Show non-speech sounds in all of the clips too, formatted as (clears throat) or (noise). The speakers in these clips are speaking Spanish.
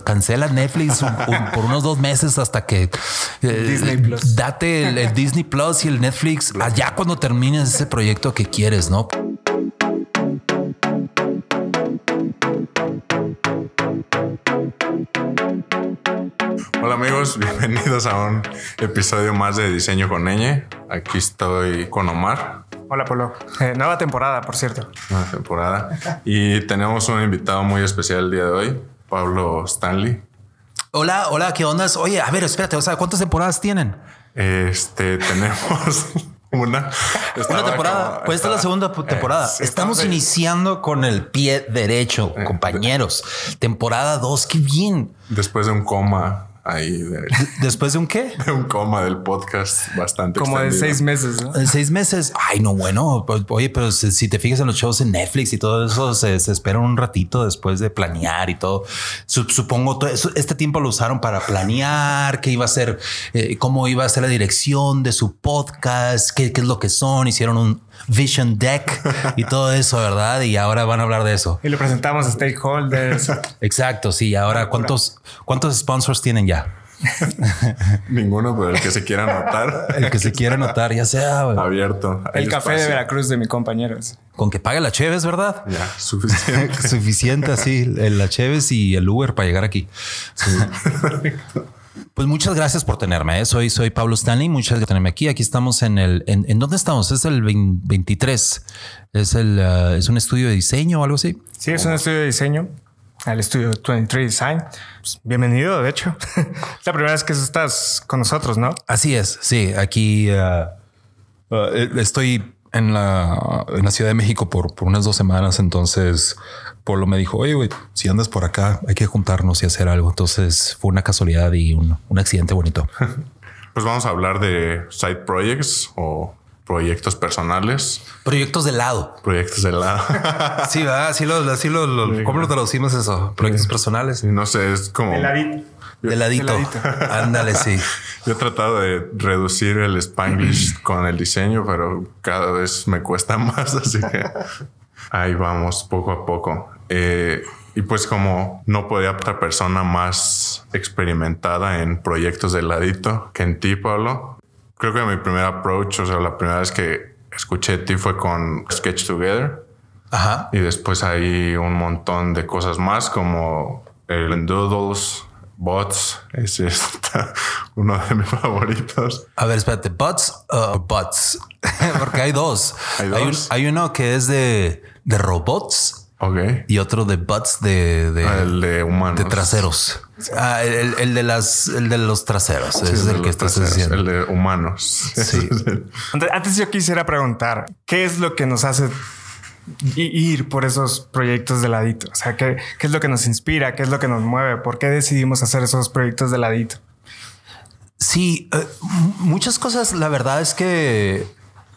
cancela Netflix por unos dos meses hasta que eh, Disney Plus. date el, Disney Plus y el Netflix allá cuando termines ese proyecto que quieres, ¿no? Hola amigos, bienvenidos a un episodio más de Diseño con Ñ. Aquí estoy con Omar. Hola Polo. Eh, nueva temporada, por cierto. Nueva temporada. Y tenemos un invitado muy especial el día de hoy, Pablo Stanley. Hola, hola, ¿qué onda? Oye, a ver, espérate, o sea, ¿cuántas temporadas tienen? Este, (laughs) tenemos una. Una temporada. pues esta es la segunda eh, temporada. Estamos iniciando con el pie derecho, eh, compañeros. Temporada 2, qué bien. Después de un coma ahí. (laughs) ¿Después de un qué? De un coma del podcast bastante Como de seis meses, ¿no? En seis meses. Ay, no, bueno. Pues, oye, pero si, te fijas en los shows en Netflix y todo eso, se, se espera un ratito después de planear y todo. Supongo todo este tiempo lo usaron para planear qué iba a ser, eh, cómo iba a ser la dirección de su podcast, qué, qué es lo que son. Hicieron un vision deck y todo eso, ¿verdad? Y ahora van a hablar de eso. Y lo presentamos a stakeholders. Exacto, sí. Ahora, ¿cuántos, cuántos sponsors tienen ya? (laughs) Ninguno, pero el que se quiera anotar. El que se quiera anotar, ya sea abierto. El café de Veracruz de mi compañero. Con que pague la Cheves, ¿verdad? Ya, suficiente. (laughs) suficiente, así. La Cheves y el Uber para llegar aquí. (laughs) Pues muchas gracias por tenerme. ¿eh? Soy, soy Pablo Stanley. Muchas gracias por tenerme aquí. Aquí estamos en el. ¿En, dónde estamos? Es el 23. Es el. Uh, es un estudio de diseño o algo así. Sí, es un estudio de diseño. El estudio 23 Design. Pues, bienvenido, de hecho. (laughs) es la primera vez que estás con nosotros, ¿no? Así es. Sí, aquí uh, uh, estoy en la, en la Ciudad de México por, por unas dos semanas. Entonces, Polo me dijo, oye, güey, si andas por acá, hay que juntarnos y hacer algo. Entonces fue una casualidad y un, un accidente bonito. (laughs) pues vamos a hablar de side projects o proyectos personales. Proyectos de lado. Proyectos de lado. (laughs) sí, va, así lo, así lo, ¿cómo lo traducimos eso? Proyectos personales. No sé, es como... De ladito. De ladito. (laughs) Ándale, sí. Yo he tratado de reducir el Spanglish (clears throat) con el diseño, pero cada vez me cuesta (laughs) más, así que ahí vamos poco a poco. Eh, y pues como no podía otra persona más experimentada en proyectos de ladito que en ti, Pablo, creo que mi primer approach, o sea, la primera vez que escuché ti fue con Sketch Together. Ajá. Y después hay un montón de cosas más como el Doodles, Bots, ese es (laughs) uno de mis favoritos. A ver, espérate, Bots o Bots, (laughs) porque hay dos. (laughs) hay, dos? hay, uno que es de, de robots Okay. Y otro de butts de, de, ah, el de humanos. De traseros. Ah, el, el, de las, el de los traseros. es el, que estás diciendo. El de humanos. Sí. Antes yo quisiera preguntar, ¿qué es lo que nos hace ir por esos proyectos de ladito? O sea, ¿qué, ¿qué, es lo que nos inspira? ¿Qué es lo que nos mueve? ¿Por qué decidimos hacer esos proyectos de ladito? Sí, eh, muchas cosas. La verdad es que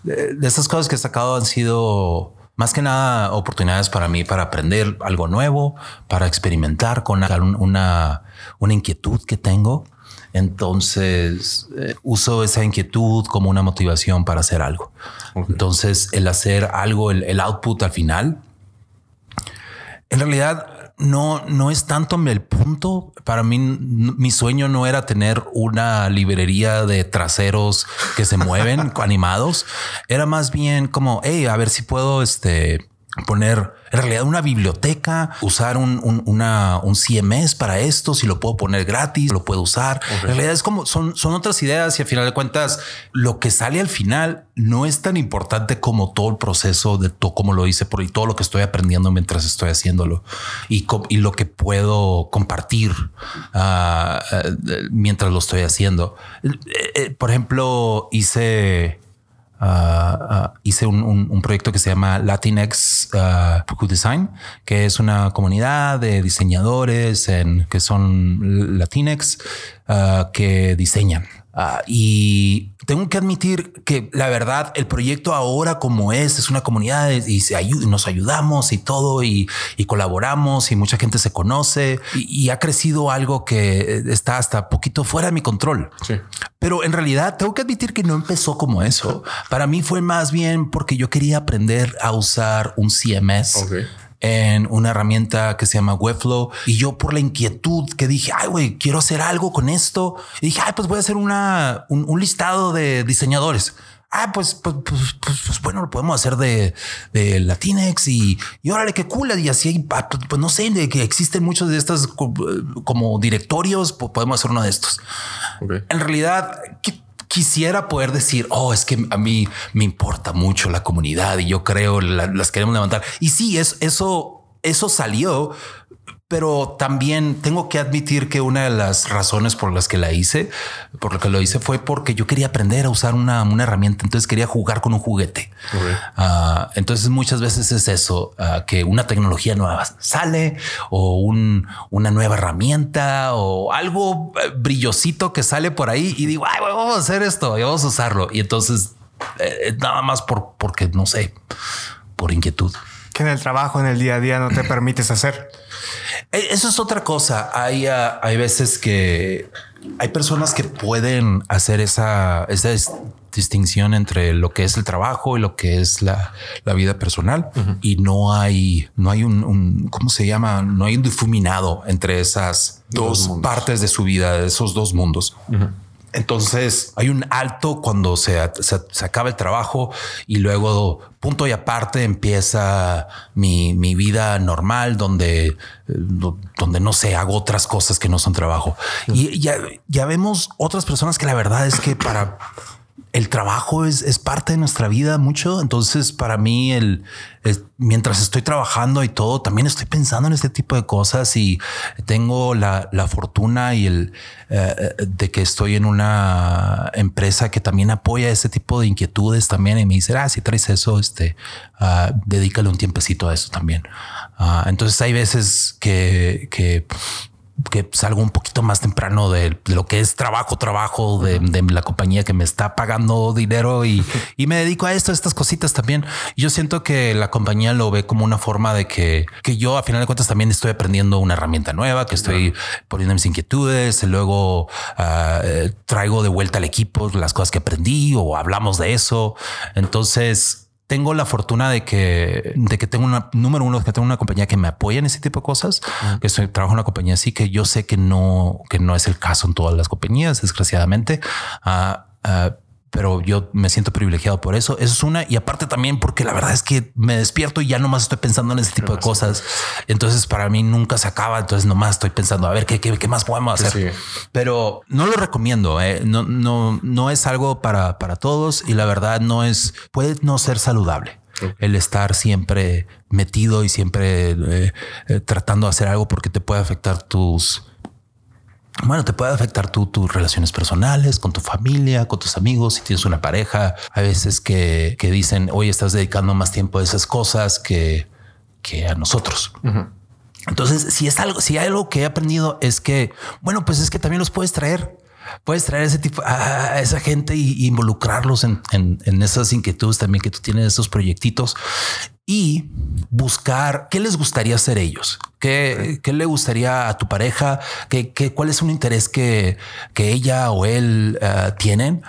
eh, de estas cosas que he sacado han sido más que nada oportunidades para mí para aprender algo nuevo, para experimentar con una, una inquietud que tengo. Entonces eh, uso esa inquietud como una motivación para hacer algo. Entonces el hacer algo, el, el output al final, en realidad no, no es tanto el punto. Para mí, mi sueño no era tener una librería de traseros que se mueven (laughs) animados. Era más bien como, hey, a ver si puedo este, poner en realidad una biblioteca, usar un, un, una, un CMS para esto, si lo puedo poner gratis, lo puedo usar. En realidad es como son, son otras ideas y al final de cuentas lo que sale al final no es tan importante como todo el proceso de todo como lo hice por y todo lo que estoy aprendiendo mientras estoy haciéndolo y, y lo que puedo compartir uh, mientras lo estoy haciendo. Eh, eh, por ejemplo, hice Uh, hice un, proyecto que se llama Latinx uh, Design, que es una comunidad de diseñadores que son Latinx que diseñan. Ah, y tengo que admitir que la verdad, el proyecto ahora como es, es una comunidad y, se nos ayudamos y todo y, colaboramos y mucha gente se conoce y, ha crecido algo que está hasta poquito fuera de mi control. Pero en realidad tengo que admitir que no empezó como eso. Para mí fue más bien porque yo quería aprender a usar un CMS en una herramienta que se llama Webflow y yo por la inquietud que dije, ay, güey, quiero hacer algo con esto. Y dije, ay, pues voy a hacer una, un, listado de diseñadores. Ah, pues, pues, pues, pues, bueno, lo podemos hacer de, de Latinex y, y órale, qué cool. Y así, ah, pues, no sé, de que existen muchos de estas como directorios, podemos hacer uno de estos. En realidad, quisiera poder decir, oh, es que a mí me importa mucho la comunidad y yo creo las queremos levantar. Y sí, es, eso, eso salió, pero también tengo que admitir que una de las razones por las que la hice, por lo que lo hice, fue porque yo quería aprender a usar una, herramienta. Entonces quería jugar con un juguete. Ah, entonces muchas veces es eso, ah, que una tecnología nueva sale o una nueva herramienta o algo eh, brillosito que sale por ahí y digo, Ay, vamos a hacer esto y vamos a usarlo. Y entonces eh, nada más por, porque no sé, por inquietud. Que en el trabajo, en el día a día no te (clears throat) permites hacer. Eh, eso es otra cosa. Hay, ah, hay veces que hay personas que pueden hacer esa, esa distinción entre lo que es el trabajo y lo que es la, vida personal y no hay, no hay un, ¿cómo se llama? No hay un difuminado entre esas dos, partes de su vida, de esos dos mundos. Entonces hay un alto cuando se, acaba el trabajo y luego punto y aparte empieza mi, vida normal donde, eh, donde no sé, hago otras cosas que no son trabajo. Y ya, ya vemos otras personas que la verdad es que para el trabajo es, es, parte de nuestra vida mucho. Entonces, para mí, el, mientras estoy trabajando y todo, también estoy pensando en este tipo de cosas y tengo la, la fortuna y el eh, de que estoy en una empresa que también apoya ese tipo de inquietudes también y me dice, ah, si traes eso, este, uh, dedícale un tiempecito a eso también. Uh, entonces hay veces que, que que salgo un poquito más temprano de, lo que es trabajo, trabajo de, la compañía que me está pagando dinero (laughs) y, me dedico a esto, a estas cositas también. Yo siento que la compañía lo ve como una forma de que, que yo a final de cuentas también estoy aprendiendo una herramienta nueva, que estoy poniendo mis inquietudes, y luego ah, eh, traigo de vuelta al equipo las cosas que aprendí o hablamos de eso. Entonces, tengo la fortuna de que, de que tengo una número uno, que tengo una compañía que me apoya en ese tipo de cosas, que estoy trabajo en una compañía así que yo sé que no, que no es el caso en todas las compañías, desgraciadamente. Uh, pero yo me siento privilegiado por eso. Eso es una. Y aparte también porque la verdad es que me despierto y ya nomás estoy pensando en ese tipo de cosas. Entonces para mí nunca se acaba. Entonces nomás estoy pensando a ver qué, qué, qué más podemos hacer. Pero no lo recomiendo. ¿eh? No, no, no es algo para, para todos y la verdad no es, puede no ser saludable. El estar siempre metido y siempre eh, eh, tratando de hacer algo porque te puede afectar tus, bueno, te puede afectar tú, tus relaciones personales, con tu familia, con tus amigos, si tienes una pareja. Hay veces que, que dicen, hoy estás dedicando más tiempo a esas cosas que, que a nosotros. Entonces, si es algo, si hay algo que he aprendido es que, bueno, pues es que también los puedes traer puedes traer ese tipo a esa gente y involucrarlos en, en, esas inquietudes también que tú tienes, esos proyectitos y buscar qué les gustaría hacer ellos, qué, qué le gustaría a tu pareja, qué, qué, cuál es un interés que, que ella o él eh, tienen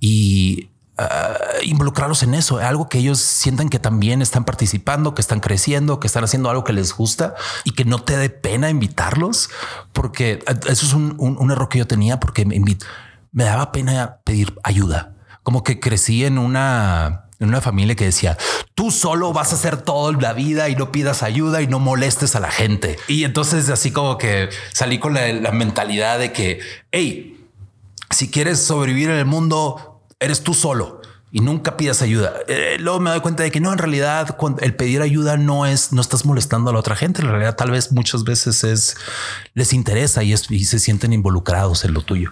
y uh, involucrarlos en eso, algo que ellos sientan que también están participando, que están creciendo, que están haciendo algo que les gusta y que no te dé pena invitarlos, porque eso es un, error que yo tenía porque me, me daba pena pedir ayuda. Como que crecí en una en una familia que decía, tú solo vas a hacer todo la vida y no pidas ayuda y no molestes a la gente. Y entonces así como que salí con la, la mentalidad de que, hey, si quieres sobrevivir en el mundo, eres tú solo y nunca pidas ayuda. Eh, luego me doy cuenta de que no, en realidad el pedir ayuda no es, no estás molestando a la otra gente. En realidad tal vez muchas veces es, les interesa y, se sienten involucrados en lo tuyo.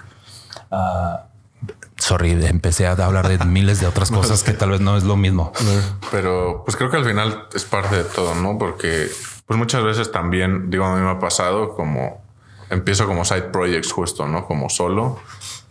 Ah, sorry, empecé a hablar de miles de otras (laughs) cosas que tal vez no es lo mismo. Pero pues creo que al final es parte de todo, ¿no? Porque pues muchas veces también, digo, a mí me ha pasado como empiezo como side projects justo, ¿no? Como solo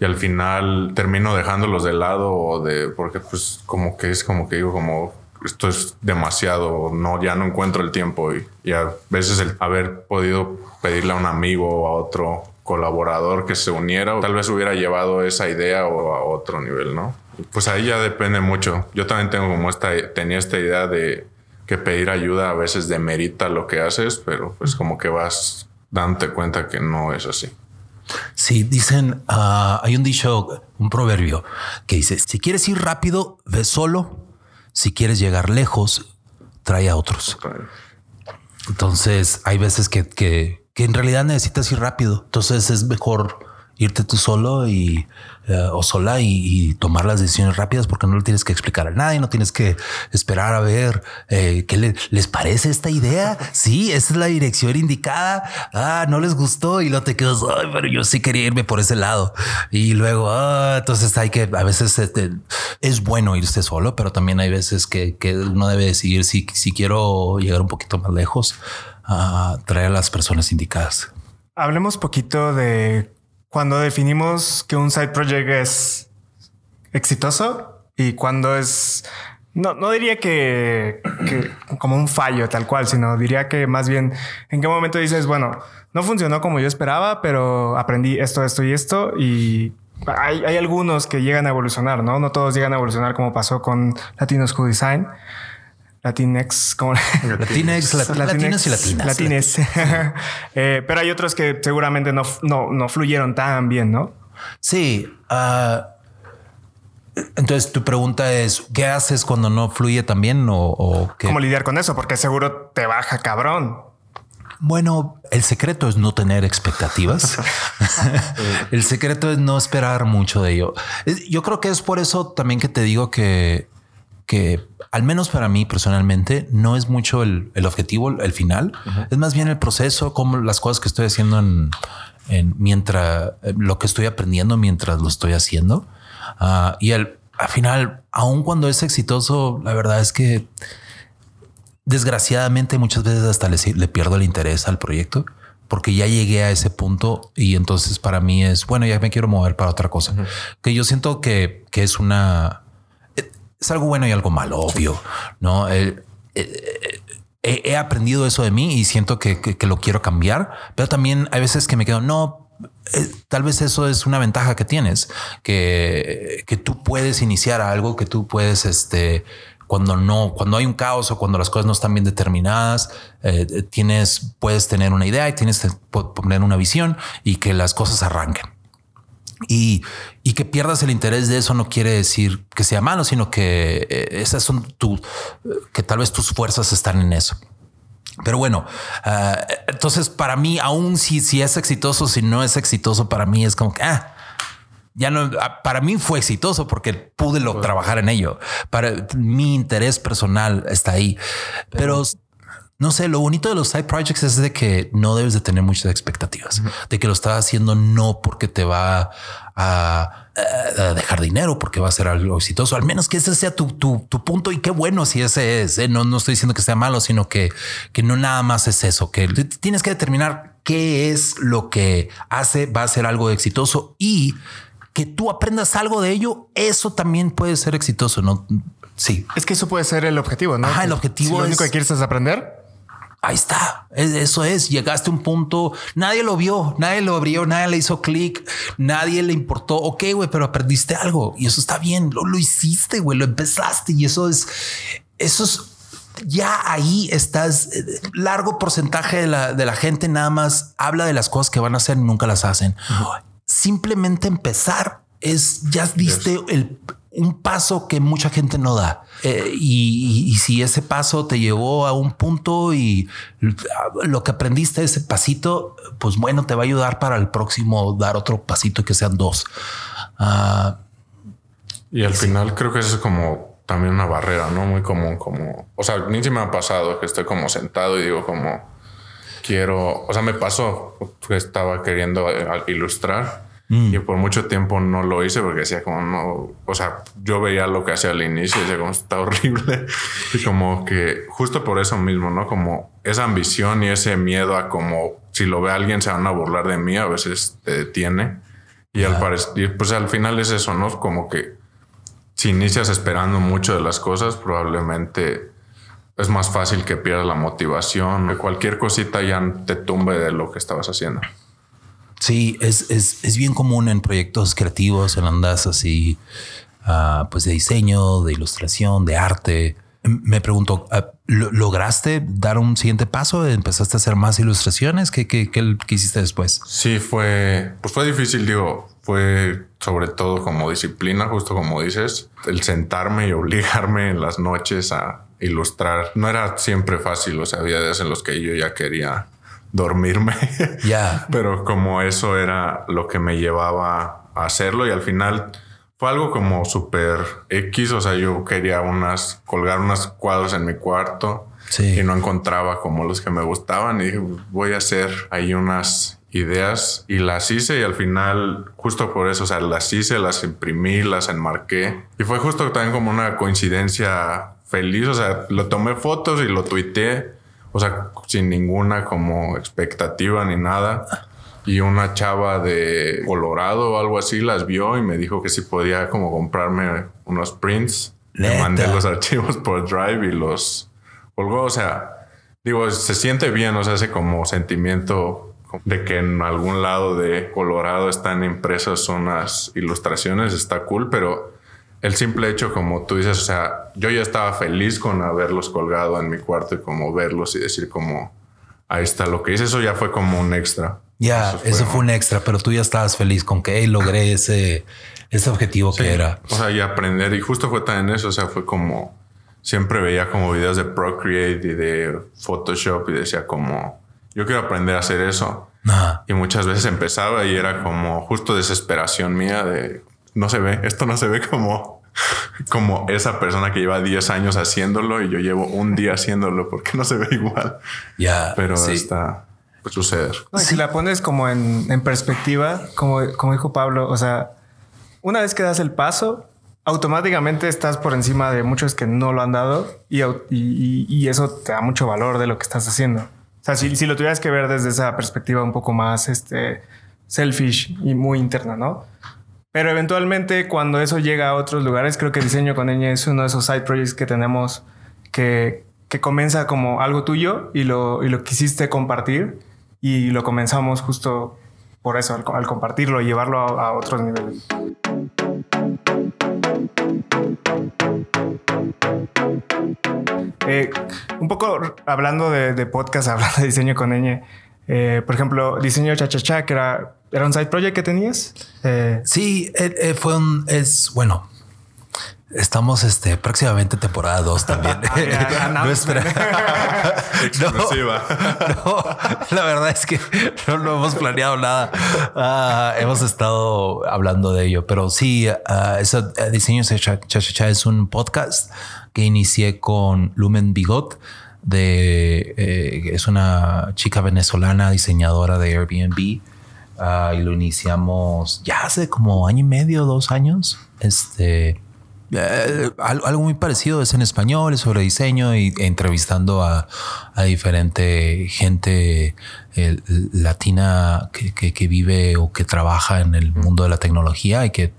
y al final termino dejándolos de lado o de porque pues como que es como que digo como esto es demasiado, no, ya no encuentro el tiempo y, a veces el haber podido pedirle a un amigo o a otro colaborador que se uniera, tal vez hubiera llevado esa idea o a otro nivel, ¿no? Pues ahí ya depende mucho. Yo también tengo como esta, tenía esta idea de que pedir ayuda a veces demerita lo que haces, pero pues como que vas dándote cuenta que no es así. Sí, dicen, ah, hay un dicho, un proverbio que dice, si quieres ir rápido, ve solo, si quieres llegar lejos, trae a otros. Entonces, hay veces que, que, que en realidad necesitas ir rápido, entonces es mejor irte tú solo y eh, o sola y, tomar las decisiones rápidas porque no le tienes que explicar a nadie, no tienes que esperar a ver eh, qué les parece esta idea. Sí, esa es la dirección indicada. Ah, no les gustó y no te quedas. Ay, pero yo sí quería irme por ese lado. Y luego, ah, entonces hay que a veces este, es bueno irse solo, pero también hay veces que, que uno debe decidir si, si quiero llegar un poquito más lejos a traer a las personas indicadas. Hablemos poquito de cuando definimos que un side project es exitoso y cuando es no, no diría que, como un fallo tal cual, sino diría que más bien en qué momento dices, bueno, no funcionó como yo esperaba, pero aprendí esto, esto y esto y hay, hay algunos que llegan a evolucionar, ¿no? No todos llegan a evolucionar como pasó con Latinos Who Design. Latinex, como Latinex, (laughs) latinos y latinas. Latines. (laughs) Eh, pero hay otros que seguramente no, no, fluyeron tan bien, ¿no? Sí. Ah, entonces tu pregunta es, ¿qué haces cuando no fluye tan bien o, ¿Cómo lidiar con eso? Porque seguro te baja cabrón. Bueno, el secreto es no tener expectativas. (laughs) el secreto es no esperar mucho de ello. Yo creo que es por eso también que te digo que que al menos para mí personalmente no es mucho el, objetivo, el final, es más bien el proceso, como las cosas que estoy haciendo en, mientras eh, lo que estoy aprendiendo mientras lo estoy haciendo. Ah, y al, final, aun cuando es exitoso, la verdad es que desgraciadamente muchas veces hasta le, pierdo el interés al proyecto porque ya llegué a ese punto y entonces para mí es bueno, ya me quiero mover para otra cosa. Que yo siento que, que es una es algo bueno y algo malo, obvio, ¿no? Eh, eh, eh, he aprendido eso de mí y siento que, lo quiero cambiar, pero también hay veces que me quedo, no, tal vez eso es una ventaja que tienes, que, que tú puedes iniciar algo, que tú puedes, este, cuando no, cuando hay un caos o cuando las cosas no están bien determinadas, tienes, puedes tener una idea y tienes que poner una visión y que las cosas arranquen. Y, y, que pierdas el interés de eso no quiere decir que sea malo, sino que eh, esas son tu, que tal vez tus fuerzas están en eso. Pero bueno, ah, entonces para mí, aún si, si es exitoso, si no es exitoso, para mí es como que ah, ya no, ah, para mí fue exitoso porque pude lo, trabajar en ello. Para mi interés personal está ahí, pero no sé, lo bonito de los side projects es de que no debes de tener muchas expectativas, de que lo estás haciendo no porque te va a, dejar dinero, porque va a ser algo exitoso, al menos que ese sea tu, punto y qué bueno si ese es, ¿eh? no, no estoy diciendo que sea malo, sino que, que no nada más es eso, que tienes que determinar qué es lo que hace, va a ser algo exitoso y que tú aprendas algo de ello, eso también puede ser exitoso, ¿no? Sí. Es que eso puede ser el objetivo, ¿no? Ajá, el objetivo lo único que quieres es aprender, Ahí está. Eso es. Llegaste a un punto. Nadie lo vio, nadie lo abrió, nadie le hizo clic, nadie le importó. Ok, güey, pero aprendiste algo y eso está bien. Lo, lo hiciste, güey, lo empezaste y eso es, eso es ya ahí estás. Largo porcentaje de la, de la gente nada más habla de las cosas que van a hacer y nunca las hacen. Simplemente empezar es ya diste el, un paso que mucha gente no da. Eh, y, si ese paso te llevó a un punto y lo que aprendiste ese pasito, pues bueno, te va a ayudar para el próximo dar otro pasito y que sean dos. Ah, y al final creo que eso es como también una barrera, ¿no? Muy común, como, o sea, ni se me ha pasado que estoy como sentado y digo como, quiero, o sea, me pasó que estaba queriendo eh, ilustrar Mm. Y por mucho tiempo no lo hice porque decía como no, o sea, yo veía lo que hacía al inicio y decía como está horrible. (laughs) Y como que justo por eso mismo, ¿no? Como esa ambición y ese miedo a como si lo ve alguien se van a burlar de mí, a veces te detiene. Y al parecer, pues al final es eso, ¿no? Como que si inicias esperando mucho de las cosas, probablemente es más fácil que pierdas la motivación, que cualquier cosita ya te tumbe de lo que estabas haciendo. Sí, es, es, es, bien común en proyectos creativos, en andas así, uh, pues de diseño, de ilustración, de arte. Me pregunto, uh, ¿Lograste dar un siguiente paso? ¿Empezaste a hacer más ilustraciones? ¿Qué, qué, qué, hiciste después? Sí, fue, pues fue difícil, digo, fue sobre todo como disciplina, justo como dices, el sentarme y (laughs) obligarme en las noches a ilustrar. No era siempre fácil, o sea, había días en los que yo ya quería dormirme. (laughs) Ya. Pero como eso era lo que me llevaba a hacerlo y al final fue algo como súper X, o sea, yo quería unas, colgar unas cuadros en mi cuarto y no encontraba como los que me gustaban y dije, voy a hacer ahí unas ideas y las hice y al final justo por eso, o sea, las hice, las imprimí, las enmarqué y fue justo también como una coincidencia feliz, o sea, lo tomé fotos y lo tuiteé, o sea, sin ninguna como expectativa ni nada y una chava de Colorado o algo así las vio y me dijo que si podía como comprarme unos prints. Le mandé los archivos por Drive y los colgó. O sea, digo, se siente bien, o sea, ese como sentimiento de que en algún lado de Colorado están impresas unas ilustraciones, está cool, pero el simple hecho, como tú dices, o sea, yo ya estaba feliz con haberlos colgado en mi cuarto y como verlos y decir como, ahí está lo que hice, eso ya fue como un extra. Ya, eso, fue, un extra, pero tú ya estabas feliz con que logré ese, ese objetivo que era. O sea, y aprender. Y justo fue también eso. O sea, fue como siempre veía como videos de Procreate y de Photoshop y decía como yo quiero aprender a hacer eso. Y muchas veces empezaba y era como justo desesperación mía de no se ve, esto no se ve como como esa persona que lleva 10 años haciéndolo y yo llevo un día haciéndolo porque no se ve igual. Ya, pero está pues, suceder. Si la pones como en, perspectiva, como, como dijo Pablo, o sea, una vez que das el paso, automáticamente estás por encima de muchos que no lo han dado y, y, eso te da mucho valor de lo que estás haciendo. O sea, si, si, lo tuvieras que ver desde esa perspectiva un poco más este, selfish y muy interna, ¿no? Pero eventualmente cuando eso llega a otros lugares, creo que Diseño con Ñ es uno de esos side projects que tenemos que, que comienza como algo tuyo y lo, y lo quisiste compartir y lo comenzamos justo por eso, al, compartirlo y llevarlo a, otros niveles. Eh, un poco hablando de, podcast, (laughs) hablando de diseño con ñ, eh, por ejemplo, diseño cha-cha-cha, que era, era un side project que tenías. Eh, sí, fue un, es, bueno, Estamos este, próximamente temporada 2 también. (laughs) Ah, (laughs) Nuestra (laughs) exclusiva. No, la verdad es que no, lo hemos planeado nada. Ah, hemos estado hablando de ello, pero sí, uh, eso, eh, Diseño Cha Cha es un podcast que inicié con Lumen Bigot. De, eh, es una chica venezolana diseñadora de Airbnb y lo iniciamos ya hace como año y medio, dos años. Este, eh, algo, muy parecido es en español, es sobre diseño y entrevistando a, diferente gente eh, latina que, vive o que trabaja en el mundo de la tecnología y que,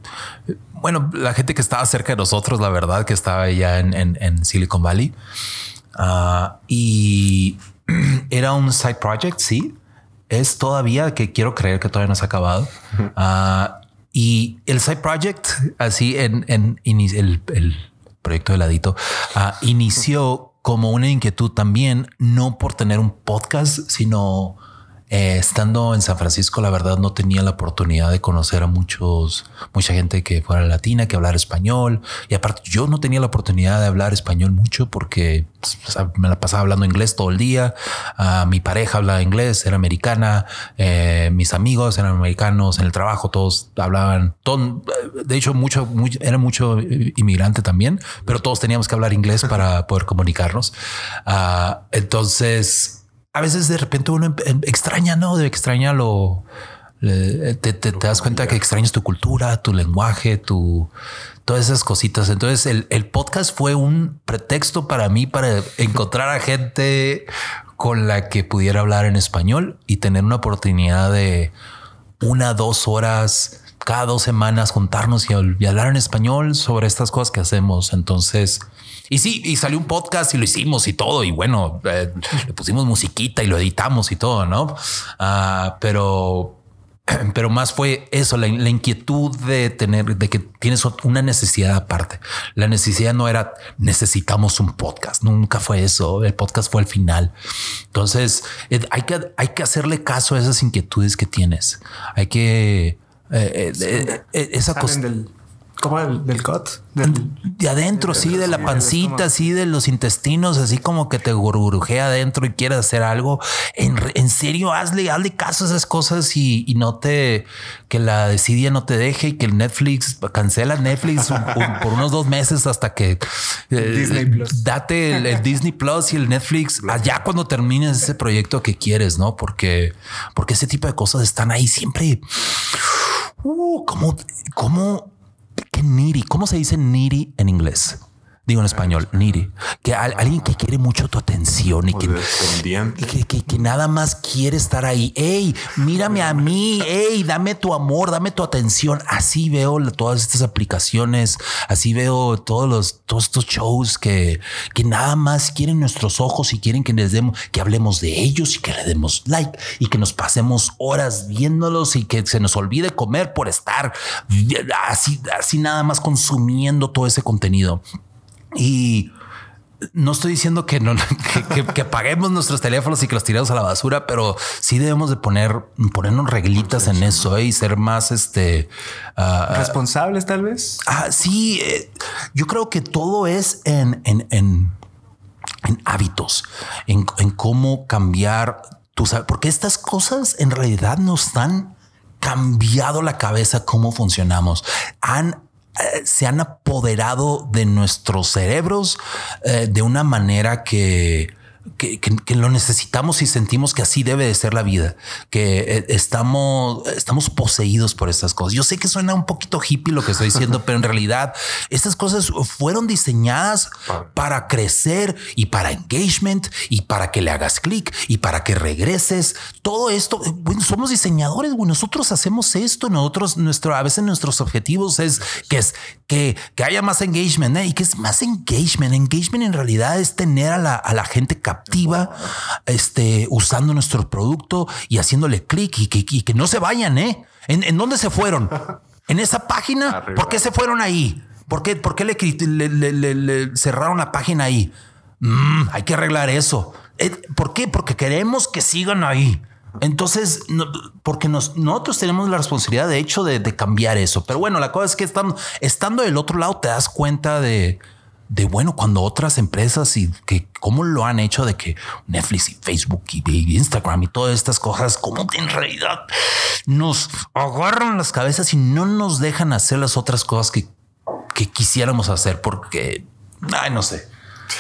bueno, la gente que estaba cerca de nosotros, la verdad, que estaba ya en, Silicon Valley. Ah, y (clears throat) era un side project, sí. Es todavía que quiero creer que todavía no se ha acabado. Y el side project, así en, en, el, el, proyecto de ladito, uh, inició como una inquietud también, no por tener un podcast, sino eh, estando en San Francisco, la verdad no tenía la oportunidad de conocer a muchos, mucha gente que fuera latina, que hablara español. Y aparte, yo no tenía la oportunidad de hablar español mucho porque me la pasaba hablando inglés todo el día. Uh, mi pareja hablaba inglés, era americana. Eh, mis amigos eran americanos en el trabajo, todos hablaban. Todo, de hecho, mucho, era mucho inmigrante también, pero todos teníamos que hablar inglés para poder comunicarnos. Uh, entonces, a veces de repente uno em, em, extraña, ¿no? De extraña lo... Te, das cuenta que extrañas tu cultura, tu lenguaje, tu todas esas cositas. Entonces el, el, podcast fue un pretexto para mí para encontrar a gente con la que pudiera hablar en español y tener una oportunidad de una, dos horas cada dos semanas juntarnos y hablar en español sobre estas cosas que hacemos. Entonces y sí, y salió un podcast y lo hicimos y todo. Y bueno, eh, le pusimos musiquita y lo editamos y todo, ¿no? Ah, pero (clears throat) pero más fue eso, la, la, inquietud de tener, de que tienes una necesidad aparte. La necesidad no era necesitamos un podcast, nunca fue eso. El podcast fue el final. Entonces eh, hay que, hay que hacerle caso a esas inquietudes que tienes. Hay que eh, eh, esa cosa del como del, del gut, de adentro, sí, de la pancita, sí, de los intestinos, así como que te gurujea adentro y quieres hacer algo. En, serio, hazle, hazle caso a esas cosas y, no te que la decidia no te deje y que el Netflix cancela Netflix por unos dos meses hasta que eh, Disney Plus. date el, Disney Plus y el Netflix allá cuando termines ese proyecto que quieres, no? Porque, porque ese tipo de cosas están ahí siempre. Uh, como, como ¿Qué needy? ¿Cómo se dice needy en inglés? Digo en español, needy, que alguien que quiere mucho tu atención y que, que, que, nada más quiere estar ahí. Hey, mírame a mí. Hey, dame tu amor, dame tu atención. Así veo todas estas aplicaciones. Así veo todos los, todos estos shows que, que nada más quieren nuestros ojos y quieren que les demos, que hablemos de ellos y que le demos like y que nos pasemos horas viéndolos y que se nos olvide comer por estar así, así nada más consumiendo todo ese contenido. Y no estoy diciendo que no (laughs) que, apaguemos nuestros teléfonos y que los tiremos a la basura, pero sí debemos de poner ponernos reglitas en eso ¿eh? y ser más este ah, responsables, tal vez. Ah, sí, eh, yo creo que todo es en, en, en, hábitos, en, cómo cambiar tus porque estas cosas en realidad nos han cambiado la cabeza cómo funcionamos. Han eh, se han apoderado de nuestros cerebros eh, de una manera que que, lo necesitamos y sentimos que así debe de ser la vida, que eh, estamos, estamos poseídos por estas cosas. Yo sé que suena un poquito hippie lo que estoy diciendo, (laughs) pero en realidad estas cosas fueron diseñadas para crecer y para engagement y para que le hagas clic y para que regreses. Todo esto, bueno, somos diseñadores, bueno, nosotros hacemos esto, nosotros, nuestro, a veces nuestros objetivos es que es que, que haya más engagement ¿eh? y que es más engagement. Engagement en realidad es tener a la, a la gente activa, este, usando nuestro producto y haciéndole clic y que, no se vayan, ¿eh? ¿En, dónde se fueron? (laughs) ¿En esa página? ¿Por qué se fueron ahí? ¿Por qué, por qué le, cerraron la página ahí? Mm, hay que arreglar eso. Eh, ¿Por qué? Porque queremos que sigan ahí. Entonces, porque nosotros tenemos la responsabilidad, de hecho, de, cambiar eso. Pero bueno, la cosa es que estando, estando del otro lado, te das cuenta de, de bueno, cuando otras empresas y que cómo lo han hecho de que Netflix y Facebook y Instagram y todas estas cosas, como en realidad nos agarran las cabezas y no nos dejan hacer las otras cosas que, que quisiéramos hacer porque, ay, no sé.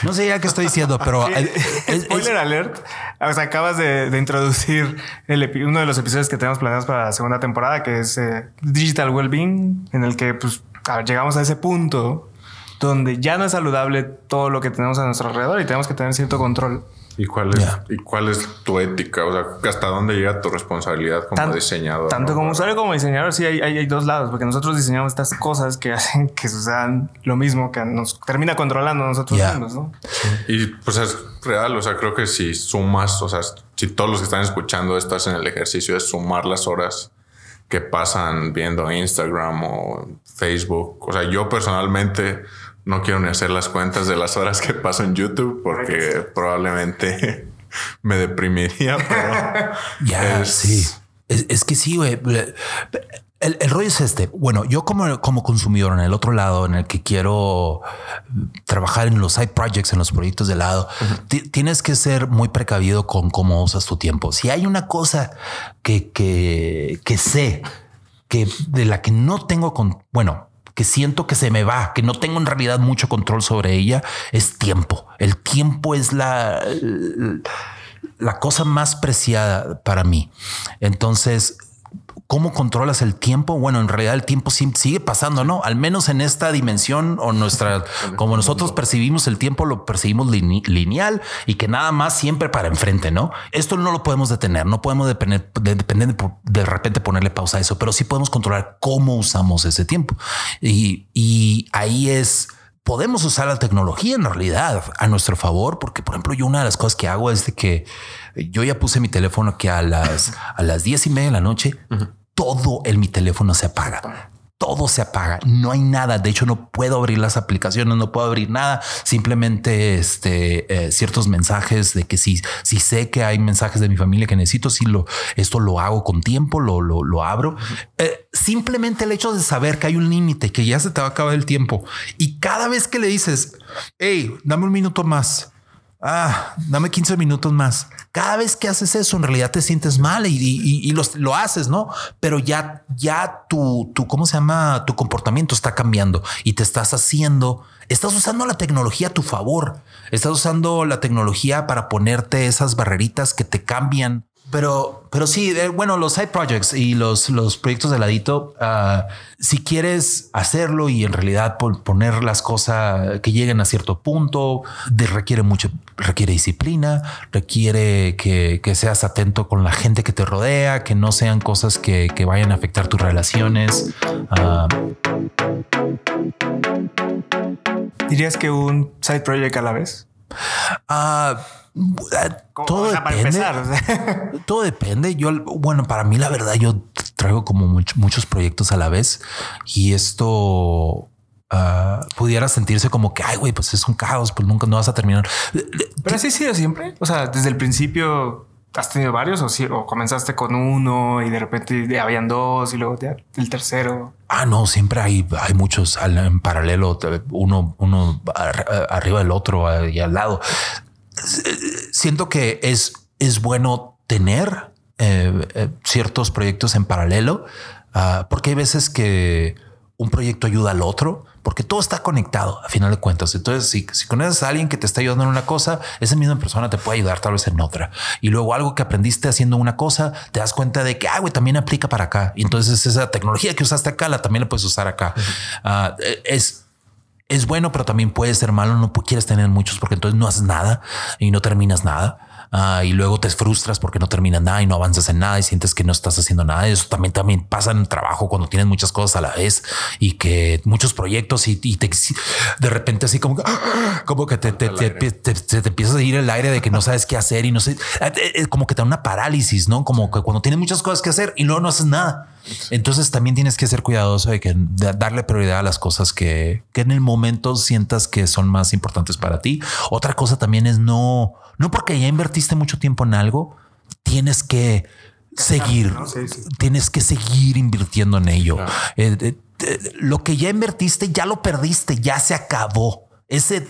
No sé ya qué estoy diciendo, pero (laughs) spoiler alert. O sea, acabas de, introducir el, uno de los episodios que tenemos planeados para la segunda temporada, que es eh, Digital Wellbeing, en el que pues llegamos a ese punto donde ya no es saludable todo lo que tenemos a nuestro alrededor y tenemos que tener cierto control. ¿Y cuál es, ¿y cuál es tu ética? O sea, ¿hasta dónde llega tu responsabilidad como diseñador? Tanto como usuario como diseñador, sí hay, hay, dos lados, porque nosotros diseñamos estas cosas que (laughs) hacen que sucedan lo mismo, que nos termina controlando nosotros mismos, ¿no? Y pues es real, o sea, creo que si sumas, o sea, si todos los que están escuchando esto hacen el ejercicio de sumar las horas que pasan viendo Instagram o Facebook, o sea, yo personalmente no quiero ni hacer las cuentas de las horas que paso en YouTube porque probablemente (laughs) me deprimiría, pero (laughs) ya sí. Es, que sí, güey. El, el, rollo es este. Bueno, yo como, como consumidor en el otro lado, en el que quiero trabajar en los side projects, en los proyectos de lado, tienes que ser muy precavido con cómo usas tu tiempo. Si hay una cosa que, que, que sé que de la que no tengo con, bueno, que siento que se me va, que no tengo en realidad mucho control sobre ella, es tiempo. El tiempo es la, la cosa más preciada para mí. Entonces, ¿Cómo controlas el tiempo? Bueno, en realidad el tiempo sigue pasando, ¿no? Al menos en esta dimensión o nuestra, como nosotros percibimos el tiempo, lo percibimos lineal y que nada más siempre para enfrente, ¿no? Esto no lo podemos detener, no podemos depender, de, repente ponerle pausa a eso, pero sí podemos controlar cómo usamos ese tiempo. Y, y ahí es podemos usar la tecnología en realidad a nuestro favor, porque por ejemplo yo una de las cosas que hago es de que yo ya puse mi teléfono que a las, a las diez y media de la noche todo en mi teléfono se apaga todo se apaga, no hay nada. De hecho, no puedo abrir las aplicaciones, no puedo abrir nada. Simplemente este, eh, ciertos mensajes de que si, si sé que hay mensajes de mi familia que necesito, si lo, esto lo hago con tiempo, lo, lo, lo abro. Eh, simplemente el hecho de saber que hay un límite, que ya se te va a acabar el tiempo y cada vez que le dices, hey, dame un minuto más, ah, dame 15 minutos más. Cada vez que haces eso, en realidad te sientes mal y, lo haces, ¿no? Pero ya, ya tu, tu, ¿cómo se llama? Tu comportamiento está cambiando y te estás haciendo, estás usando la tecnología a tu favor. Estás usando la tecnología para ponerte esas barreritas que te cambian pero, pero sí, eh, bueno, los side projects y los, los proyectos de ladito, uh, si quieres hacerlo y en realidad poner las cosas que lleguen a cierto punto, de, requiere mucho, requiere disciplina, requiere que, que, seas atento con la gente que te rodea, que no sean cosas que, que vayan a afectar tus relaciones. Uh, ¿Dirías que un side project a la vez? Uh, todo depende. (laughs) todo depende. Yo, bueno, para mí la verdad, yo traigo como muchos proyectos a la vez y esto ah, pudiera sentirse como que, ay, güey, pues es un caos, pues nunca no vas a terminar. Pero así sido siempre. O sea, desde el principio has tenido varios o, si, o comenzaste con uno y de repente habían dos y luego el tercero. Ah, no, siempre hay, hay muchos en paralelo, uno, uno arriba del otro y al lado. Siento que es, es bueno tener eh, eh, ciertos proyectos en paralelo, ah, porque hay veces que un proyecto ayuda al otro, porque todo está conectado a final de cuentas. Entonces, si, si conoces a alguien que te está ayudando en una cosa, esa misma persona te puede ayudar tal vez en otra. Y luego algo que aprendiste haciendo una cosa, te das cuenta de que, ah, güey, también aplica para acá. Y entonces esa tecnología que usaste acá, la también la puedes usar acá. Ah, es, es bueno, pero también puede ser malo. No quieres tener muchos porque entonces no haces nada y no terminas nada. Ah, y luego te frustras porque no terminas nada y no avanzas en nada y sientes que no estás haciendo nada. Eso también, también pasa en el trabajo cuando tienes muchas cosas a la vez y que muchos proyectos y, te, de repente así como, (gasps) como que te, te, te, empiezas a ir el aire de que no (laughs) sabes qué hacer y no sé, eh, eh, como que te da una parálisis, no como que cuando tienes muchas cosas que hacer y luego no haces nada. Entonces también tienes que ser cuidadoso de que darle prioridad a las cosas que, que en el momento sientas que son más importantes para ti. Otra cosa también es no, no porque ya invertiste mucho tiempo en algo, tienes que seguir, tienes que seguir invirtiendo en ello. Eh, eh, eh, lo que ya invertiste ya lo perdiste, ya se acabó. Ese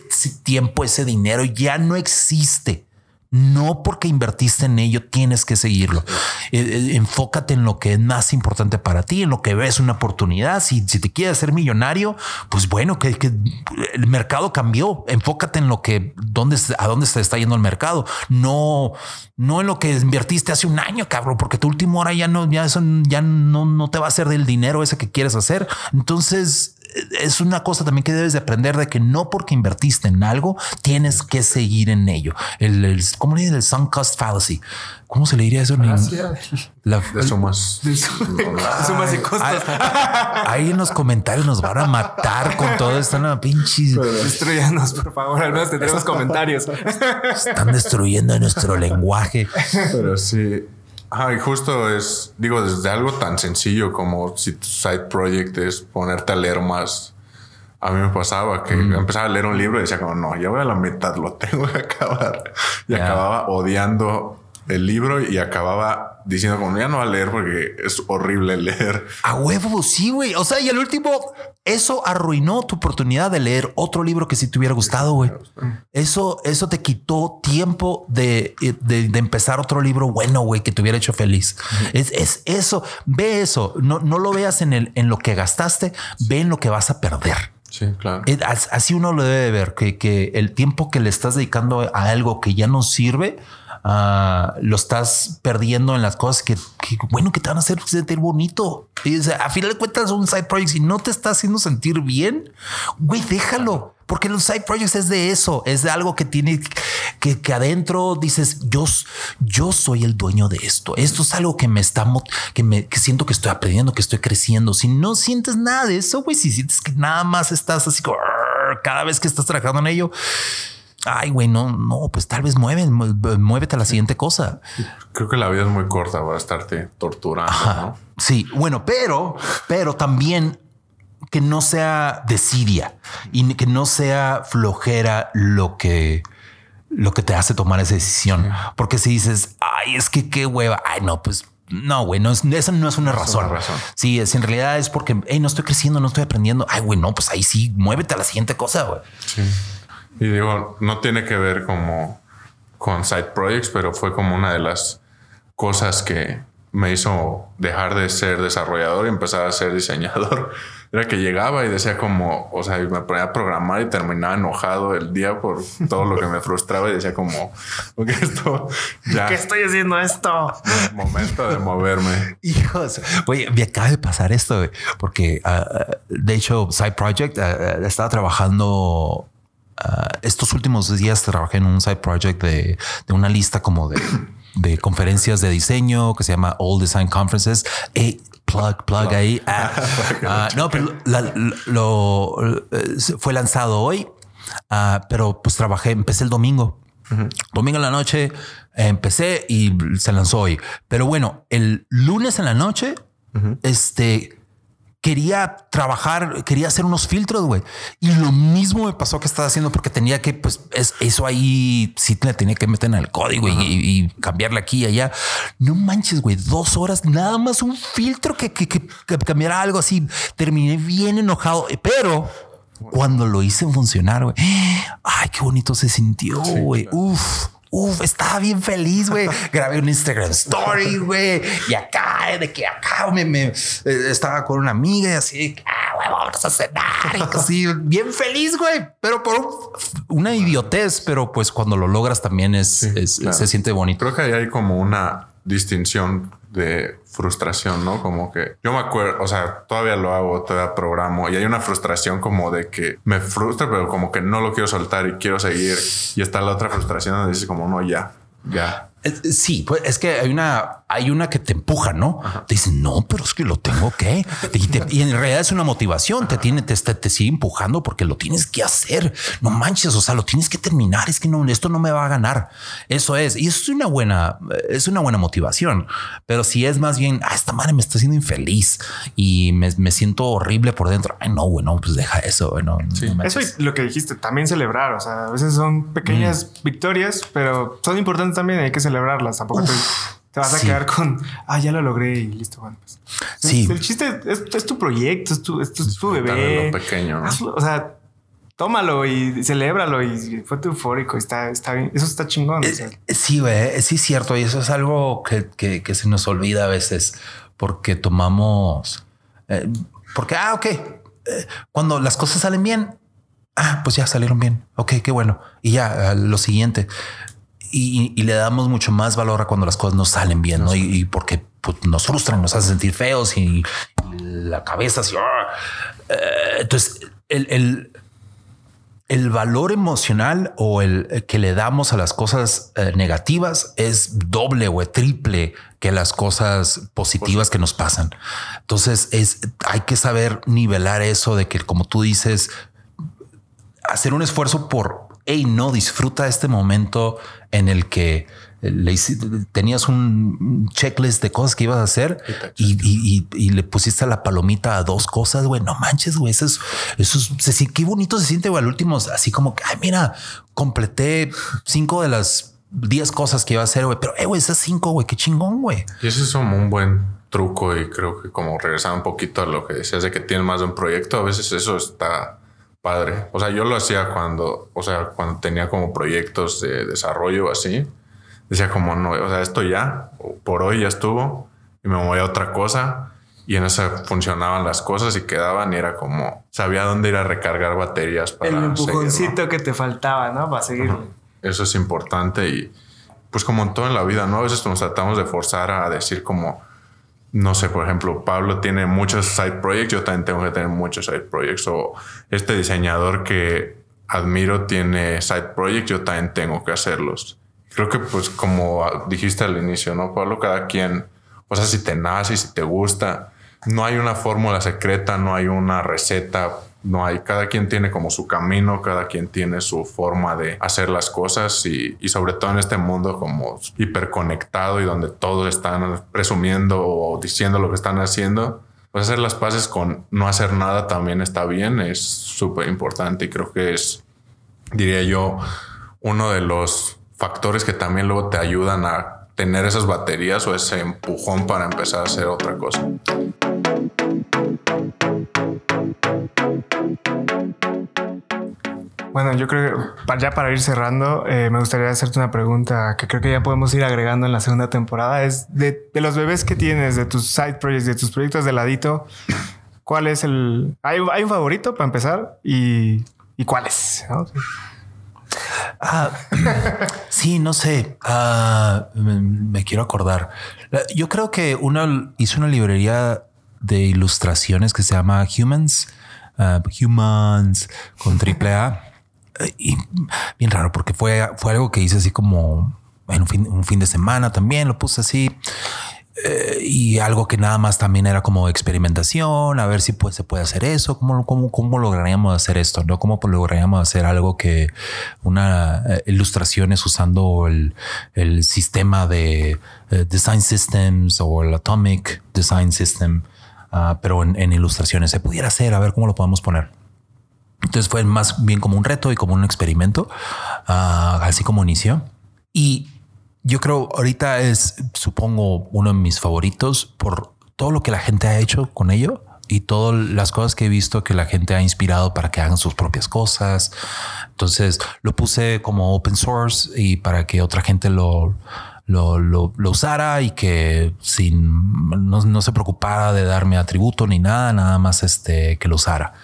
tiempo, ese dinero ya no existe. No porque invertiste en ello tienes que seguirlo. Eh, eh, enfócate en lo que es más importante para ti, en lo que ves una oportunidad. Si, si te quieres ser millonario, pues bueno, que, el mercado cambió. Enfócate en lo que, dónde, a dónde se está yendo el mercado. No, no en lo que invertiste hace un año, cabrón, porque tu último hora ya no, ya eso ya no, no te va a hacer del dinero ese que quieres hacer. Entonces, es una cosa también que debes de aprender de que no porque invertiste en algo tienes que seguir en ello. El, el ¿cómo le dice? El sunk cost fallacy. ¿Cómo se le diría eso? La, de sumas. De, sumas y costos. Ahí, en los comentarios nos van a matar con todo esto. No, pinches. Destruyanos, por favor. Al menos tendremos comentarios. Están destruyendo nuestro lenguaje. Pero sí. Ah, y justo es, digo, desde algo tan sencillo como si tu side project es ponerte a leer más. A mí me pasaba que empezaba a leer un libro y decía como, no, ya voy a la mitad, lo (laughs) tengo que acabar. Y acababa odiando el libro y acababa diciendo como ya no va a leer porque es horrible leer. A huevo, sí, güey. O sea, y el último, eso arruinó tu oportunidad de leer otro libro que sí te hubiera gustado, güey. Eso, eso te quitó tiempo de, de, empezar otro libro bueno, güey, que te hubiera hecho feliz. es, es, eso, ve eso. No, no lo veas en, el, en lo que gastaste, ve en lo que vas a perder. Sí, claro. Así uno lo debe ver, que, que el tiempo que le estás dedicando a algo que ya no sirve, Ah, lo estás perdiendo en las cosas que, bueno, que te van a hacer sentir bonito. Y, a final de cuentas, un side project, si no te está haciendo sentir bien, güey, déjalo. Porque los side projects es de eso, es de algo que tiene que, que adentro dices, yo, yo soy el dueño de esto. Esto es algo que me está, que me que siento que estoy aprendiendo, que estoy creciendo. Si no sientes nada de eso, güey, si sientes que nada más estás así cada vez que estás trabajando en ello, ay, güey, no, no, pues tal vez mueve, muévete a la siguiente cosa. Creo que la vida es muy corta para estarte torturando. ¿no? Sí, bueno, pero, pero también que no sea desidia y que no sea flojera lo que lo que te hace tomar esa decisión. Porque si dices, ay, es que qué hueva, ay, no, pues no, güey, no es, esa no es una razón. Sí, es en realidad es porque hey, no estoy creciendo, no estoy aprendiendo. Ay, güey, no, pues ahí sí, muévete a la siguiente cosa. Güey. Sí. Y digo, no tiene que ver como con side projects, pero fue como una de las cosas que me hizo dejar de ser desarrollador y empezar a ser diseñador. (laughs) Era que llegaba y decía como, o sea, me ponía a programar y terminaba enojado el día por todo lo que me frustraba y decía como, porque esto ya. ¿Qué estoy haciendo esto? Momento de moverme. (laughs) Hijos, oye, me acaba de pasar esto porque uh, de hecho Side Project uh, estaba trabajando Uh, estos últimos días trabajé en un side project de, de una lista como de, de, conferencias de diseño que se llama All Design Conferences. Eh, plug, plug ahí. (laughs) Uh, no, pero la, lo, fue lanzado hoy, uh, pero pues trabajé, empecé el domingo. Domingo en la noche empecé y se lanzó hoy. Pero bueno, el lunes en la noche, este quería trabajar, quería hacer unos filtros, güey. Y lo mismo me pasó que estaba haciendo porque tenía que, pues, es, eso ahí sí le tenía que meter en el código y, cambiarle aquí y allá. No manches, güey, dos horas, nada más un filtro que, que, que, cambiara algo así. Terminé bien enojado, pero cuando lo hice funcionar, güey, ay, qué bonito se sintió, güey. Uf. Uf, estaba bien feliz, güey. (laughs) Grabé un Instagram story, güey. Y acá, de que acá me, me eh, estaba con una amiga y así, ah, güey, vamos a cenar. Y así, bien feliz, güey. Pero por una idiotez, pero pues cuando lo logras también es, se siente bonito. Creo que ahí hay como una distinción de frustración, ¿no? Como que yo me acuerdo, o sea, todavía lo hago, todavía programo y hay una frustración como de que me frustra, pero como que no lo quiero soltar y quiero seguir. Y está la otra frustración donde dices como, no, ya, ya. Sí, pues es que hay una, hay una que te empuja, ¿no? Te dicen, no, pero es que lo tengo que. Y, en realidad es una motivación, te tiene, te, te, sigue empujando porque lo tienes que hacer. No manches, o sea, lo tienes que terminar. Es que no, esto no me va a ganar. Eso es. Y eso es una buena, es una buena motivación. Pero si es más bien, ah, esta madre me está haciendo infeliz y me, siento horrible por dentro. Ay, no, bueno, pues deja eso. Bueno, eso es lo que dijiste, también celebrar. O sea, a veces son pequeñas mm. victorias, pero son importantes también. Hay que celebrar celebrarlas. Tampoco te, vas a quedar con, ah, ya lo logré y listo. Bueno, pues. Sí. El chiste es, tu proyecto, es tu, es tu, bebé. pequeño. o sea, tómalo y celébralo y fue eufórico. Está, está bien. Eso está chingón. sí, güey. Sí, es cierto. Y eso es algo que, que, se nos olvida a veces porque tomamos, eh, porque, ah, ok. Eh, cuando las cosas salen bien, ah, pues ya salieron bien. Ok, qué bueno. Y ya lo siguiente y, le damos mucho más valor a cuando las cosas no salen bien. Y, porque pues, nos frustran, nos hacen sentir feos y, la cabeza así. ¡ah! Eh, entonces, el, el, valor emocional o el que le damos a las cosas eh, negativas es doble o triple que las cosas positivas que nos pasan. Entonces, es, hay que saber nivelar eso de que, como tú dices, hacer un esfuerzo por hey, no disfruta este momento en el que le tenías un checklist de cosas que ibas a hacer y, le pusiste la palomita a dos cosas, güey, no manches, güey, eso es, eso es, qué bonito se siente, güey, al último, así como que, ay, mira, completé cinco de las diez cosas que iba a hacer, güey, pero, eh, güey, esas cinco, güey, qué chingón, güey. Y eso es un buen truco y creo que como regresar un poquito a lo que decías de que tienes más de un proyecto, a veces eso está padre. O sea, yo lo hacía cuando, o sea, cuando tenía como proyectos de desarrollo así. Decía como, no, o sea, esto ya, por hoy ya estuvo y me voy a otra cosa. Y en eso funcionaban las cosas y quedaban y era como, sabía dónde ir a recargar baterías para... El empujoncito que te faltaba, ¿no? Para seguir. Eso es importante y pues como en todo en la vida, ¿no? A veces nos tratamos de forzar a decir como, no sé, por ejemplo, Pablo tiene muchos side projects, yo también tengo que tener muchos side projects. O este diseñador que admiro tiene side projects, yo también tengo que hacerlos. Creo que pues como dijiste al inicio, ¿no, Pablo? Cada quien, o sea, si te nace, si te gusta, no hay una fórmula secreta, no hay una receta no hay, cada quien tiene como su camino, cada quien tiene su forma de hacer las cosas y, y sobre todo en este mundo como hiperconectado y donde todos están presumiendo o diciendo lo que están haciendo, pues hacer las paces con no hacer nada también está bien, es súper importante y creo que es, diría yo, uno de los factores que también luego te ayudan a tener esas baterías o ese empujón para empezar a hacer otra cosa. Bueno, yo creo que ya para ir cerrando, eh, me gustaría hacerte una pregunta que creo que ya podemos ir agregando en la segunda temporada. Es de, los bebés que tienes, de tus side projects, de tus proyectos de ladito, ¿cuál es el... Hay, un favorito para empezar y, y cuál es? Ah, (laughs) sí, no sé. Ah, me, quiero acordar. Yo creo que uno hizo una librería de ilustraciones que se llama Humans, uh, Humans con triple A. Y bien raro porque fue, fue algo que hice así como en un fin, un fin de semana también, lo puse así. Eh, y algo que nada más también era como experimentación, a ver si pues, se puede hacer eso, cómo, cómo, cómo lograríamos hacer esto, no cómo lograríamos hacer algo que una eh, ilustraciones usando el, el sistema de eh, design systems o el atomic design system, uh, pero en, en, ilustraciones se pudiera hacer, a ver cómo lo podemos poner. Entonces fue más bien como un reto y como un experimento, uh, así como inició. Y yo creo ahorita es, supongo, uno de mis favoritos por todo lo que la gente ha hecho con ello y todas las cosas que he visto que la gente ha inspirado para que hagan sus propias cosas. Entonces lo puse como open source y para que otra gente lo, lo, lo, usara y que sin no, se preocupara de darme atributo ni nada, nada más este que lo usara.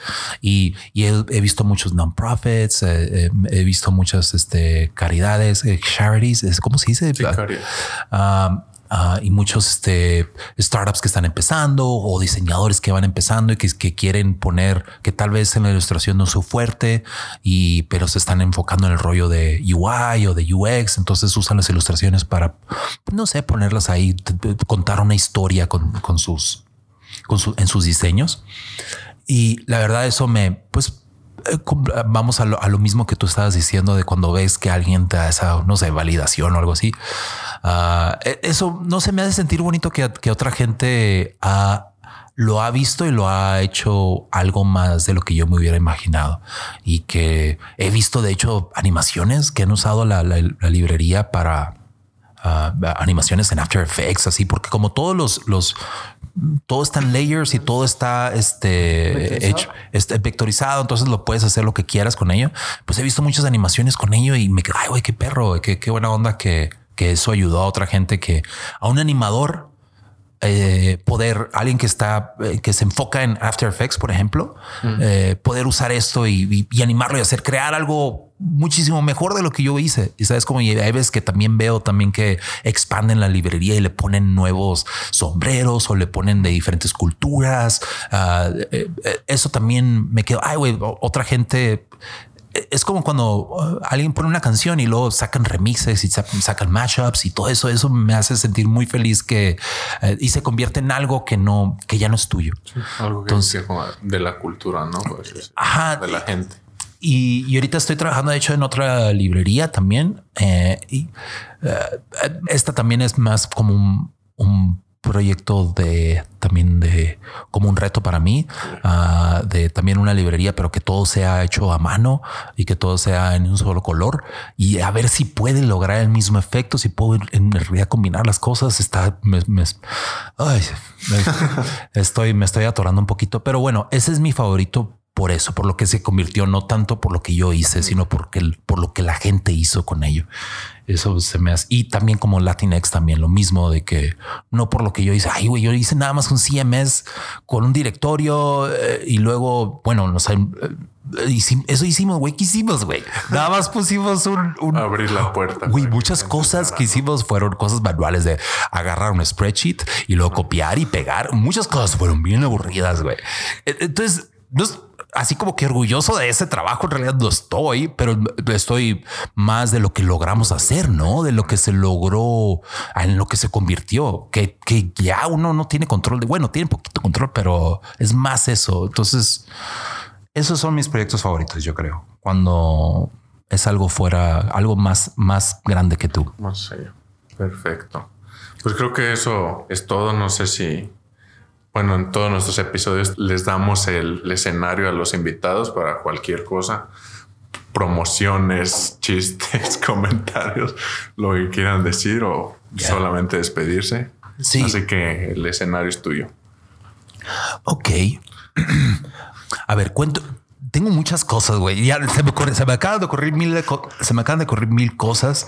Y, y he, visto muchos non-profits, eh, eh, he visto muchas este, caridades, eh, charities, ¿cómo se dice? Sí, Ah, y muchos este, startups que están empezando o diseñadores que van empezando y que, quieren poner que tal vez en la ilustración no es su fuerte y pero se están enfocando en el rollo de UI o de UX. Entonces usan las ilustraciones para, no sé, ponerlas ahí, contar una historia con, sus, en sus diseños. Y la verdad, eso me, pues, eh, vamos a lo, a lo, mismo que tú estabas diciendo de cuando ves que alguien te da esa, no sé, validación o algo así. Ah, e, eso no se me hace sentir bonito que, otra gente lo ha visto y lo ha hecho algo más de lo que yo me hubiera imaginado. Y que he visto, de hecho, animaciones que han usado la, librería para ah, animaciones en After Effects, así, porque como todos los, los todo está en layers y todo está este hecho, este, vectorizado. Entonces lo puedes hacer lo que quieras con ello. Pues he visto muchas animaciones con ello y me quedo, ay, güey, qué perro, qué, qué buena onda que, que eso ayudó a otra gente que a un animador eh, poder alguien que está eh, que se enfoca en After Effects, por ejemplo, eh, poder usar esto y, animarlo y hacer crear algo muchísimo mejor de lo que yo hice. Y sabes como hay veces que también veo también que expanden la librería y le ponen nuevos sombreros o le ponen de diferentes culturas. Ah, eso también me quedo. Ay, güey, otra gente es como cuando uh, alguien pone una canción y luego sacan remixes y sacan mashups y todo eso. Eso me hace sentir muy feliz que eh, y se convierte en algo que no, que ya no es tuyo. algo que Entonces, de la cultura, no? Pues, ajá, de la gente. Y, ahorita estoy trabajando, de hecho, en otra librería también. Eh, y eh, esta también es más como un, un proyecto de también de como un reto para mí, uh, de también una librería, pero que todo sea hecho a mano y que todo sea en un solo color y a ver si puede lograr el mismo efecto, si puedo en realidad combinar las cosas. Está, me, ay, (laughs) estoy, me estoy atorando un poquito, pero bueno, ese es mi favorito por eso, por lo que se convirtió, no tanto por lo que yo hice, sino porque por lo que la gente hizo con ello. Eso se me hace. Y también como Latinx también lo mismo de que no por lo que yo hice. Ay, güey, yo hice nada más un CMS con un directorio eh, y luego, bueno, no sé. Eh, eso hicimos, güey. ¿Qué hicimos, güey? Nada más pusimos un, abrir la puerta. Güey, muchas cosas que hicimos fueron cosas manuales de agarrar un spreadsheet y luego copiar y pegar. Muchas cosas fueron bien aburridas, güey. E, entonces, no así como que orgulloso de ese trabajo. En realidad no estoy, pero estoy más de lo que logramos hacer, no de lo que se logró, en lo que se convirtió, que, que ya uno no tiene control de bueno, tiene poquito control, pero es más eso. Entonces, esos son mis proyectos favoritos, yo creo. Cuando es algo fuera, algo más, más grande que tú. Perfecto. Pues creo que eso es todo. No sé si, bueno, en todos nuestros episodios les damos el, escenario a los invitados para cualquier cosa. Promociones, (laughs) chistes, (laughs) comentarios, lo que quieran decir o solamente despedirse. Sí. Así que el escenario es tuyo. Ok. (clears throat) A ver, cuento. Tengo muchas cosas, güey. Ya se me, se me acaban de ocurrir mil, se me acaban de ocurrir mil cosas.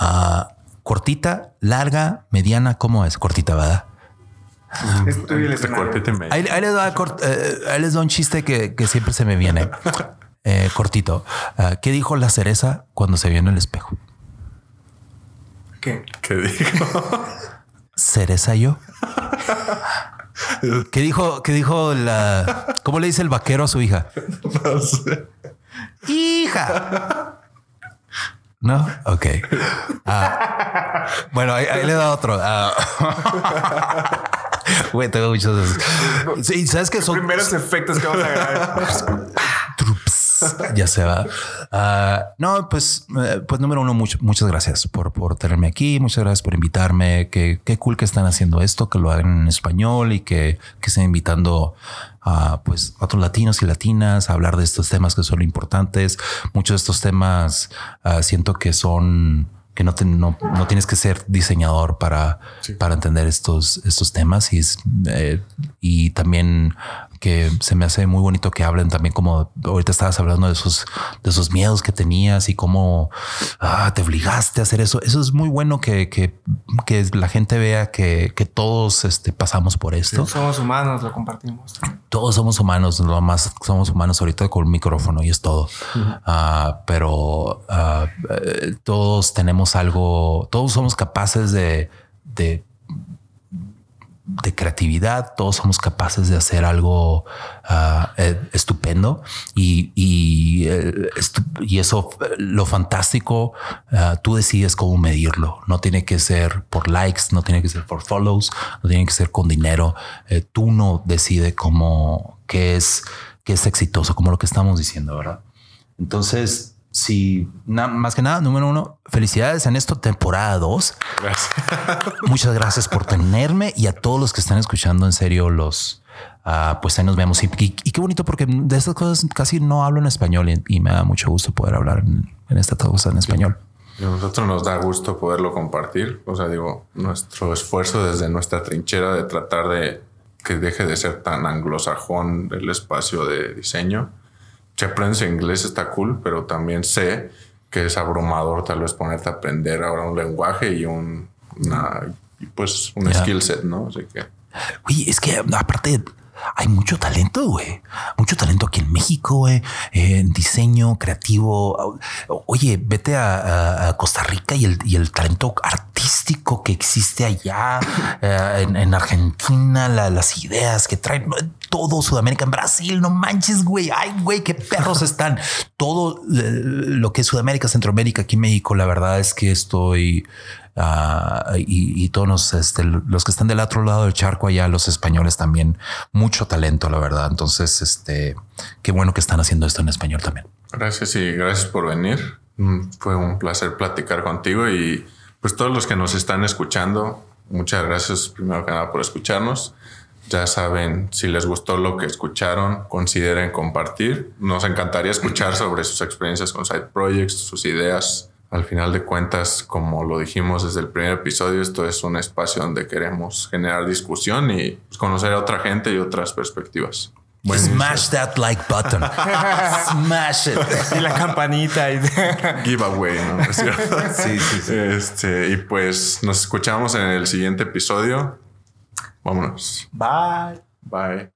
Uh, cortita, larga, mediana. ¿Cómo es? Cortita, ¿verdad? Ahí, ahí, les da, eh, ahí, les da, un chiste que, que siempre se me viene. (laughs) Eh, cortito. Uh, ¿Qué dijo la cereza cuando se vio en el espejo? ¿Qué? ¿Qué dijo? (laughs) ¿Cereza yo? (laughs) ¿Qué dijo? ¿Qué dijo la? ¿Cómo le dice el vaquero a su hija? No sé. Hija. No, ok. Ah, bueno, ahí, le da otro. Ah. (laughs) Güey, tengo muchos. Sí, sabes que son primeros efectos que vamos a grabar. (laughs) ya se va. Ah, no, pues, eh, pues número uno, muchas gracias por, por tenerme aquí. Muchas gracias por invitarme. Qué, qué cool que están haciendo esto, que lo hagan en español y que, que estén invitando a pues otros latinos y latinas a hablar de estos temas que son importantes. Muchos de estos temas ah, siento que son que no, no, tienes que ser diseñador para, para entender estos, estos temas. Y, eh, y también que se me hace muy bonito que hablen también como ahorita estabas hablando de esos, de esos miedos que tenías y cómo ah, te obligaste a hacer eso. Eso es muy bueno que, que, que la gente vea que, que todos este, pasamos por esto. somos humanos, lo compartimos. Todos somos humanos, lo más somos humanos ahorita con el micrófono y es todo. Ah, pero ah, eh, todos tenemos algo, todos somos capaces de, de de creatividad, todos somos capaces de hacer algo uh, estupendo y, uh, y, eso, lo fantástico, uh, tú decides cómo medirlo. No tiene que ser por likes, no tiene que ser por follows, no tiene que ser con dinero. Eh, tú no decides cómo, qué es, qué es exitoso, como lo que estamos diciendo, ¿verdad? Entonces, Sí, más que nada, número uno, felicidades en esto, temporada 2. Muchas gracias por tenerme y a todos los que están escuchando, en serio, los, uh, pues ahí nos vemos. Y, qué bonito porque de estas cosas casi no hablo en español y, me da mucho gusto poder hablar en, esta cosa en español. a nosotros nos da gusto poderlo compartir. O sea, digo, nuestro esfuerzo desde nuestra trinchera de tratar de que deje de ser tan anglosajón el espacio de diseño si aprendes inglés está cool, pero también sé que es abrumador tal vez ponerte a aprender ahora un lenguaje y un, una, pues un skill set, ¿no? Así que... Oye, es que aparte hay mucho talento, güey. Mucho talento aquí en México, güey. en diseño creativo. Oye, vete a, Costa Rica y el, y el, talento artístico que existe allá, eh, en, Argentina, las ideas que traen todo Sudamérica, en Brasil, no manches, güey. Ay, güey, qué perros están. Todo eh, lo que es Sudamérica, Centroamérica, aquí en México, la verdad es que estoy Ah, y, todos los, este, los que están del otro lado del charco allá, los españoles también, mucho talento, la verdad. Entonces, este, qué bueno que están haciendo esto en español también. Gracias y gracias por venir. Mm, fue un placer platicar contigo y pues todos los que nos están escuchando, muchas gracias primero que nada por escucharnos. Ya saben, si les gustó lo que escucharon, consideren compartir. Nos encantaría escuchar sobre sus experiencias con Side Projects, sus ideas, al final de cuentas, como lo dijimos desde el primer episodio, esto es un espacio donde queremos generar discusión y pues, conocer a otra gente y otras perspectivas. Smash that like button. (laughs) Smash it. Y la campanita. Y... Giveaway, ¿no? sí, sí, sí. Este, y pues nos escuchamos en el siguiente episodio. Vámonos. Bye. Bye.